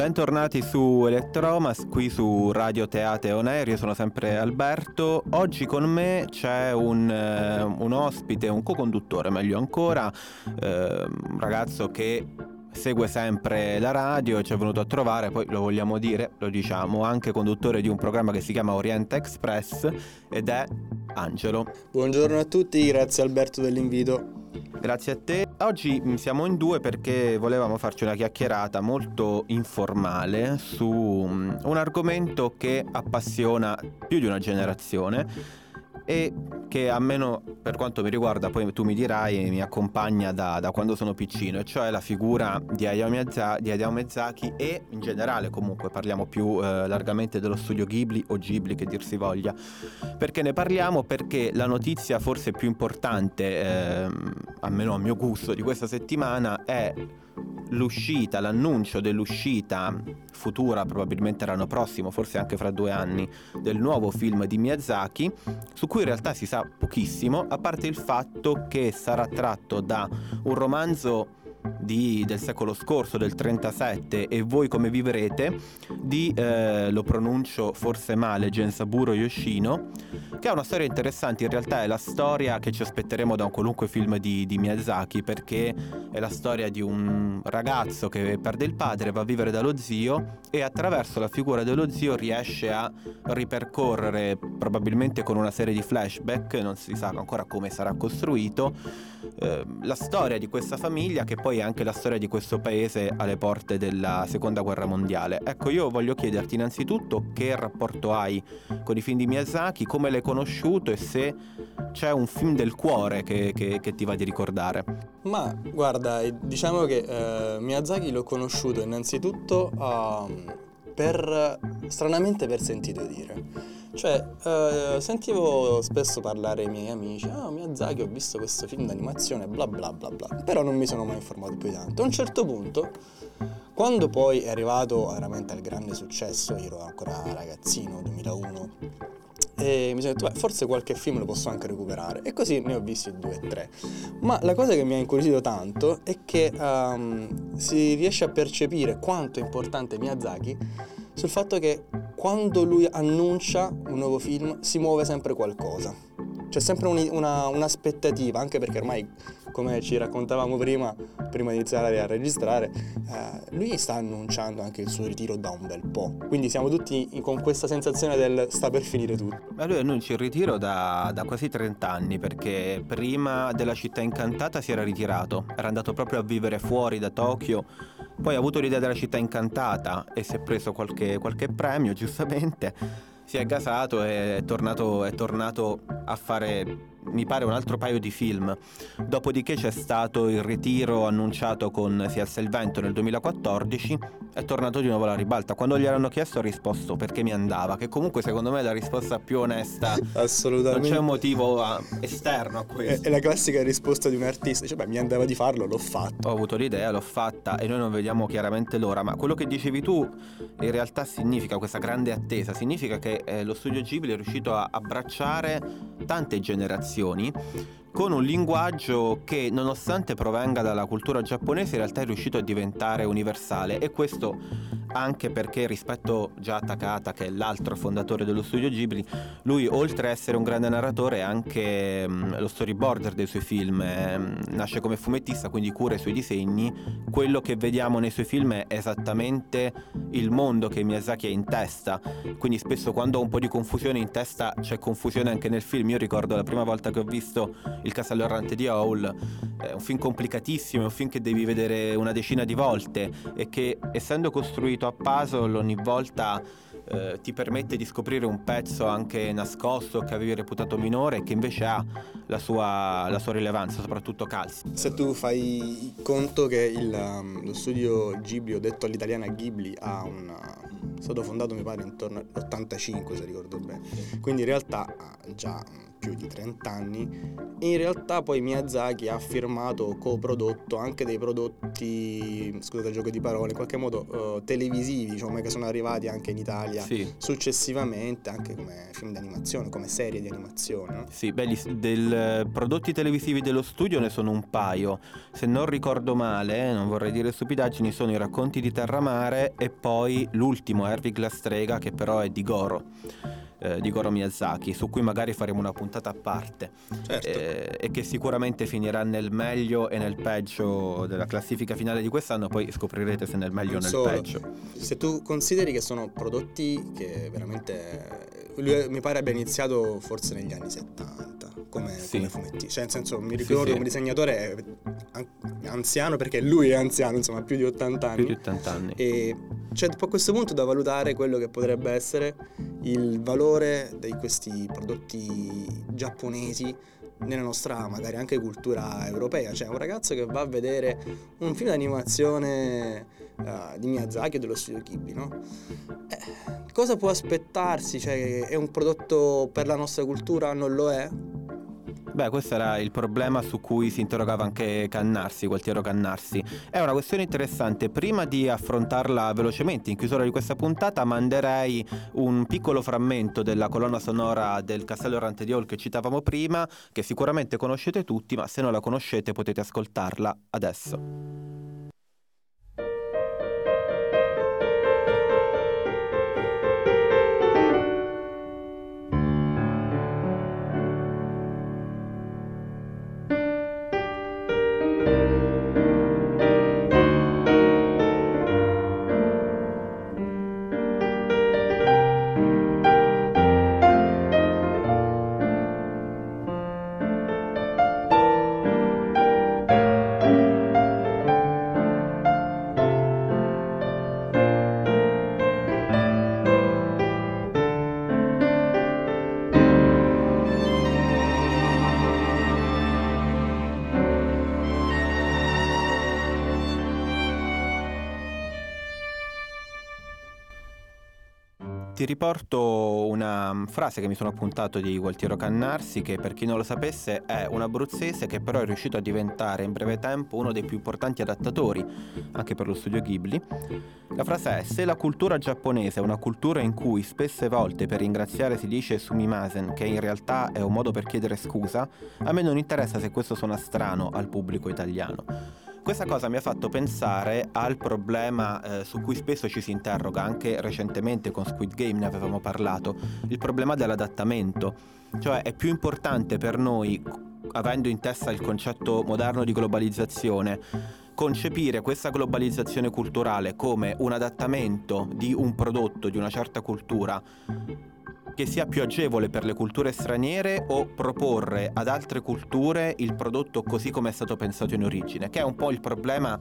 Bentornati su Elettromas, qui su Radio Teate On io sono sempre Alberto. Oggi con me c'è un, eh, un ospite, un co-conduttore meglio ancora, eh, un ragazzo che segue sempre la radio ci è venuto a trovare, poi lo vogliamo dire, lo diciamo, anche conduttore di un programma che si chiama Oriente Express ed è Angelo. Buongiorno a tutti, grazie Alberto dell'invito. Grazie a te. Oggi mm, siamo in due perché volevamo farci una chiacchierata molto informale su mm, un argomento che appassiona più di una generazione e che almeno per quanto mi riguarda, poi tu mi dirai, mi accompagna da, da quando sono piccino, e cioè la figura di Hayao, Miyazaki, di Hayao Miyazaki e in generale comunque parliamo più eh, largamente dello studio Ghibli o Ghibli che dir si voglia. Perché ne parliamo? Perché la notizia forse più importante, eh, almeno a mio gusto, di questa settimana è l'uscita, l'annuncio dell'uscita futura, probabilmente l'anno prossimo, forse anche fra due anni, del nuovo film di Miyazaki, su cui in realtà si sa pochissimo, a parte il fatto che sarà tratto da un romanzo di, del secolo scorso, del 37, e voi come vivrete, di, eh, lo pronuncio forse male, Gensaburo Yoshino, che ha una storia interessante, in realtà è la storia che ci aspetteremo da un qualunque film di, di Miyazaki, perché è la storia di un ragazzo che perde il padre, va a vivere dallo zio e attraverso la figura dello zio riesce a ripercorrere, probabilmente con una serie di flashback, non si sa ancora come sarà costruito, eh, la storia di questa famiglia che poi è anche la storia di questo paese alle porte della seconda guerra mondiale. Ecco, io voglio chiederti innanzitutto che rapporto hai con i film di Miyazaki, come l'hai conosciuto e se c'è un film del cuore che, che, che ti va di ricordare. Ma guarda, diciamo che eh, Miyazaki l'ho conosciuto innanzitutto uh, per, stranamente per sentito dire. Cioè, uh, sentivo spesso parlare ai miei amici, ah oh, Miyazaki ho visto questo film d'animazione, bla bla bla bla, però non mi sono mai informato più di tanto. A un certo punto, quando poi è arrivato veramente al grande successo, io ero ancora ragazzino, 2001, e mi sono detto, beh, forse qualche film lo posso anche recuperare. E così ne ho visti due o tre. Ma la cosa che mi ha incuriosito tanto è che um, si riesce a percepire quanto è importante Miyazaki sul fatto che quando lui annuncia un nuovo film si muove sempre qualcosa. C'è sempre un, una, un'aspettativa, anche perché ormai, come ci raccontavamo prima, prima di iniziare a registrare, eh, lui sta annunciando anche il suo ritiro da un bel po'. Quindi siamo tutti con questa sensazione del sta per finire tutto. Ma lui annuncia il ritiro da, da quasi 30 anni, perché prima della città incantata si era ritirato, era andato proprio a vivere fuori da Tokyo poi ha avuto l'idea della città incantata e si è preso qualche, qualche premio, giustamente. Si è gasato e è tornato, è tornato a fare mi pare un altro paio di film. Dopodiché c'è stato il ritiro annunciato con Si alza il vento nel 2014, è tornato di nuovo alla ribalta. Quando gli hanno chiesto ha risposto perché mi andava, che comunque secondo me è la risposta più onesta. Assolutamente. Non c'è un motivo a, ah, esterno a questo. È, è, la classica risposta di un artista, dice beh mi andava di farlo, l'ho fatto. Ho avuto l'idea, l'ho fatta e noi non vediamo chiaramente l'ora, ma quello che dicevi tu in realtà significa questa grande attesa, significa che eh, lo studio Ghibli è riuscito a abbracciare tante generazioni con un linguaggio che nonostante provenga dalla cultura giapponese in realtà è riuscito a diventare universale e questo anche perché rispetto già a Takata che è l'altro fondatore dello studio Ghibli lui oltre a essere un grande narratore è anche mh, lo storyboarder dei suoi film eh, nasce come fumettista quindi cura i suoi disegni. Quello che vediamo nei suoi film è esattamente il mondo che Miyazaki ha in testa. Quindi spesso quando ho un po' di confusione in testa c'è confusione anche nel film. Io ricordo la prima volta che ho visto Il castello errante di Howl è un film complicatissimo è un film che devi vedere una decina di volte e che essendo costruito costruito a puzzle ogni volta eh, ti permette di scoprire un pezzo anche nascosto che avevi reputato minore e che invece ha la sua, la sua rilevanza, soprattutto calzi. Se tu fai conto che il, um, lo studio Ghibli, ho detto all'italiana Ghibli, ha un, è stato fondato mi pare intorno all'85 se ricordo bene, quindi in realtà ha già più di 30 anni in realtà poi Miyazaki ha firmato, coprodotto anche dei prodotti, scusate il gioco di parole, in qualche modo uh, televisivi, diciamo, che sono arrivati anche in Italia sì. successivamente, anche come film di animazione, come serie di animazione. No? Sì, beh, gli, del, prodotti televisivi dello studio ne sono un paio. Se non ricordo male, non vorrei dire stupidaggini, sono i racconti di Terramare e poi l'ultimo, Erwig la strega, che però è di Goro eh, di Goro Miyazaki, su cui magari faremo una puntata a parte certo. eh, e che sicuramente finirà nel meglio e nel peggio della classifica finale di quest'anno, poi scoprirete se nel meglio o nel solo. peggio. Se tu consideri che sono prodotti che veramente lui mi pare abbia iniziato forse negli anni 70 come, sì. come fumetti. Cioè, nel senso, mi ricordo sì, come disegnatore anziano perché lui è anziano, insomma, più di 80 anni. Più di 80 anni. E c'è a questo punto da valutare quello che potrebbe essere il valore di questi prodotti giapponesi nella nostra magari anche cultura europea. Cioè un ragazzo che va a vedere un film d'animazione uh, di Miyazaki o dello studio Ghibli, no? Eh, cosa può aspettarsi? Cioè è un prodotto per la nostra cultura? Non lo è? Beh, questo era il problema su cui si interrogava anche Cannarsi, Gualtiero Cannarsi. È una questione interessante. Prima di affrontarla velocemente, in chiusura di questa puntata, manderei un piccolo frammento della colonna sonora del Castello Errante di Hall che citavamo prima, che sicuramente conoscete tutti, ma se non la conoscete potete ascoltarla adesso. Ti riporto una frase che mi sono appuntato di Gualtiero Cannarsi, che per chi non lo sapesse è un abruzzese che però è riuscito a diventare in breve tempo uno dei più importanti adattatori, anche per lo studio Ghibli. La frase è: Se la cultura giapponese è una cultura in cui spesse volte per ringraziare si dice sumimasen, che in realtà è un modo per chiedere scusa, a me non interessa se questo suona strano al pubblico italiano. Questa cosa mi ha fatto pensare al problema eh, su cui spesso ci si interroga, anche recentemente con Squid Game ne avevamo parlato, il problema dell'adattamento. Cioè è più importante per noi, avendo in testa il concetto moderno di globalizzazione, concepire questa globalizzazione culturale come un adattamento di un prodotto di una certa cultura che sia più agevole per le culture straniere o proporre ad altre culture il prodotto così come è stato pensato in origine, che è un po' il problema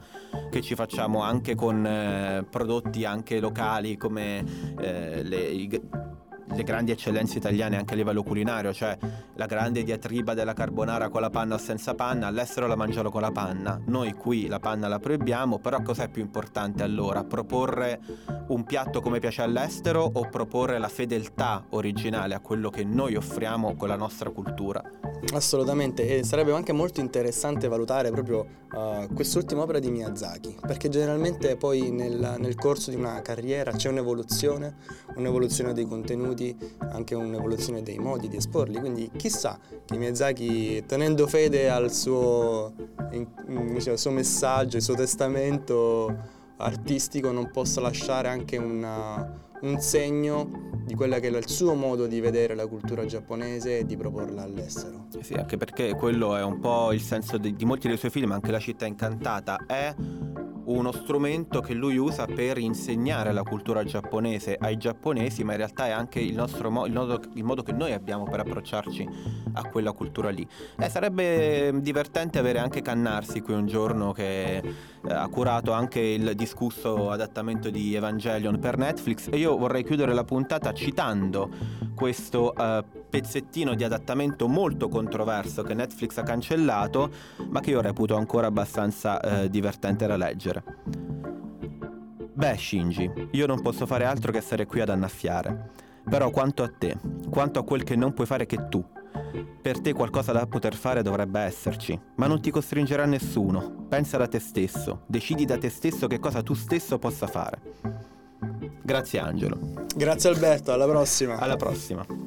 che ci facciamo anche con eh, prodotti anche locali come eh, le, i, le grandi eccellenze italiane anche a livello culinario, cioè la grande diatriba della carbonara con la panna o senza panna, all'estero la mangiano con la panna, noi qui la panna la proibiamo, però cos'è più importante allora? Proporre un piatto come piace all'estero o proporre la fedeltà originale a quello che noi offriamo con la nostra cultura? Assolutamente, e sarebbe anche molto interessante valutare proprio uh, quest'ultima opera di Miyazaki, perché generalmente poi nel, nel corso di una carriera c'è un'evoluzione, un'evoluzione dei contenuti, anche un'evoluzione dei modi di esporli, quindi chissà che Miyazaki tenendo fede al suo, al suo messaggio, al suo testamento artistico non possa lasciare anche una, un segno di quello che è il suo modo di vedere la cultura giapponese e di proporla all'estero. Sì, anche perché quello è un po' il senso di, di molti dei suoi film, anche La città incantata è uno strumento che lui usa per insegnare la cultura giapponese ai giapponesi, ma in realtà è anche il, mo- il, modo, il modo che noi abbiamo per approcciarci a quella cultura lì. E sarebbe divertente avere anche Cannarsi qui un giorno che eh, ha curato anche il discusso adattamento di Evangelion per Netflix e io vorrei chiudere la puntata citando questo uh, pezzettino di adattamento molto controverso che Netflix ha cancellato, ma che io reputo ancora abbastanza uh, divertente da leggere. Beh, Shinji, io non posso fare altro che stare qui ad annaffiare. Però quanto a te, quanto a quel che non puoi fare che tu, Per te qualcosa da poter fare dovrebbe esserci, ma non ti costringerà nessuno. Pensa da te stesso, decidi da te stesso che cosa tu stesso possa fare. Grazie Angelo. Grazie Alberto, alla prossima. Alla prossima.